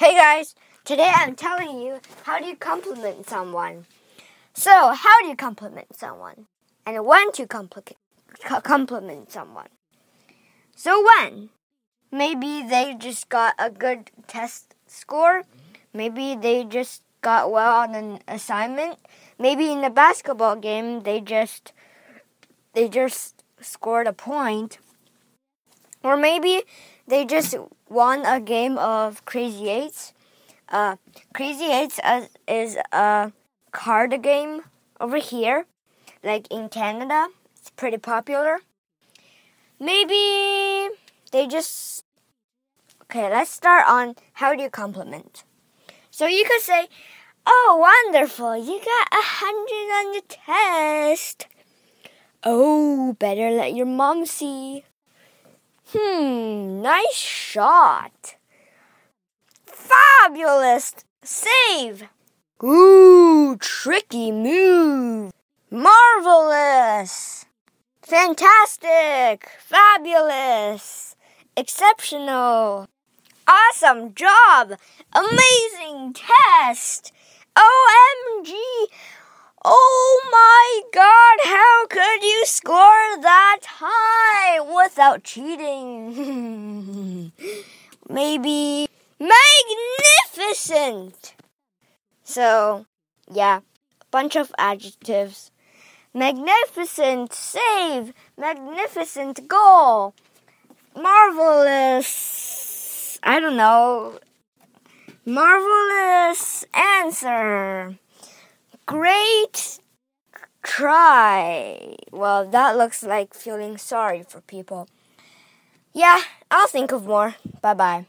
Hey guys, today I'm telling you how do you compliment someone. So, how do you compliment someone? And when to compliment compliment someone? So when? Maybe they just got a good test score. Maybe they just got well on an assignment. Maybe in the basketball game they just they just scored a point. Or maybe they just won a game of Crazy Eights. Uh, Crazy Eights is a card game over here, like in Canada. It's pretty popular. Maybe they just. Okay, let's start on how do you compliment. So you could say, Oh, wonderful, you got a hundred on the test. Oh, better let your mom see. Hmm, nice shot. Fabulous save. Ooh, tricky move. Marvelous. Fantastic. Fabulous. Exceptional. Awesome job. Amazing test. OMG. Oh my god, how could you score that high without cheating? Maybe magnificent. So, yeah, bunch of adjectives. Magnificent save, magnificent goal, marvelous, I don't know, marvelous answer. Great try. Well, that looks like feeling sorry for people. Yeah, I'll think of more. Bye bye.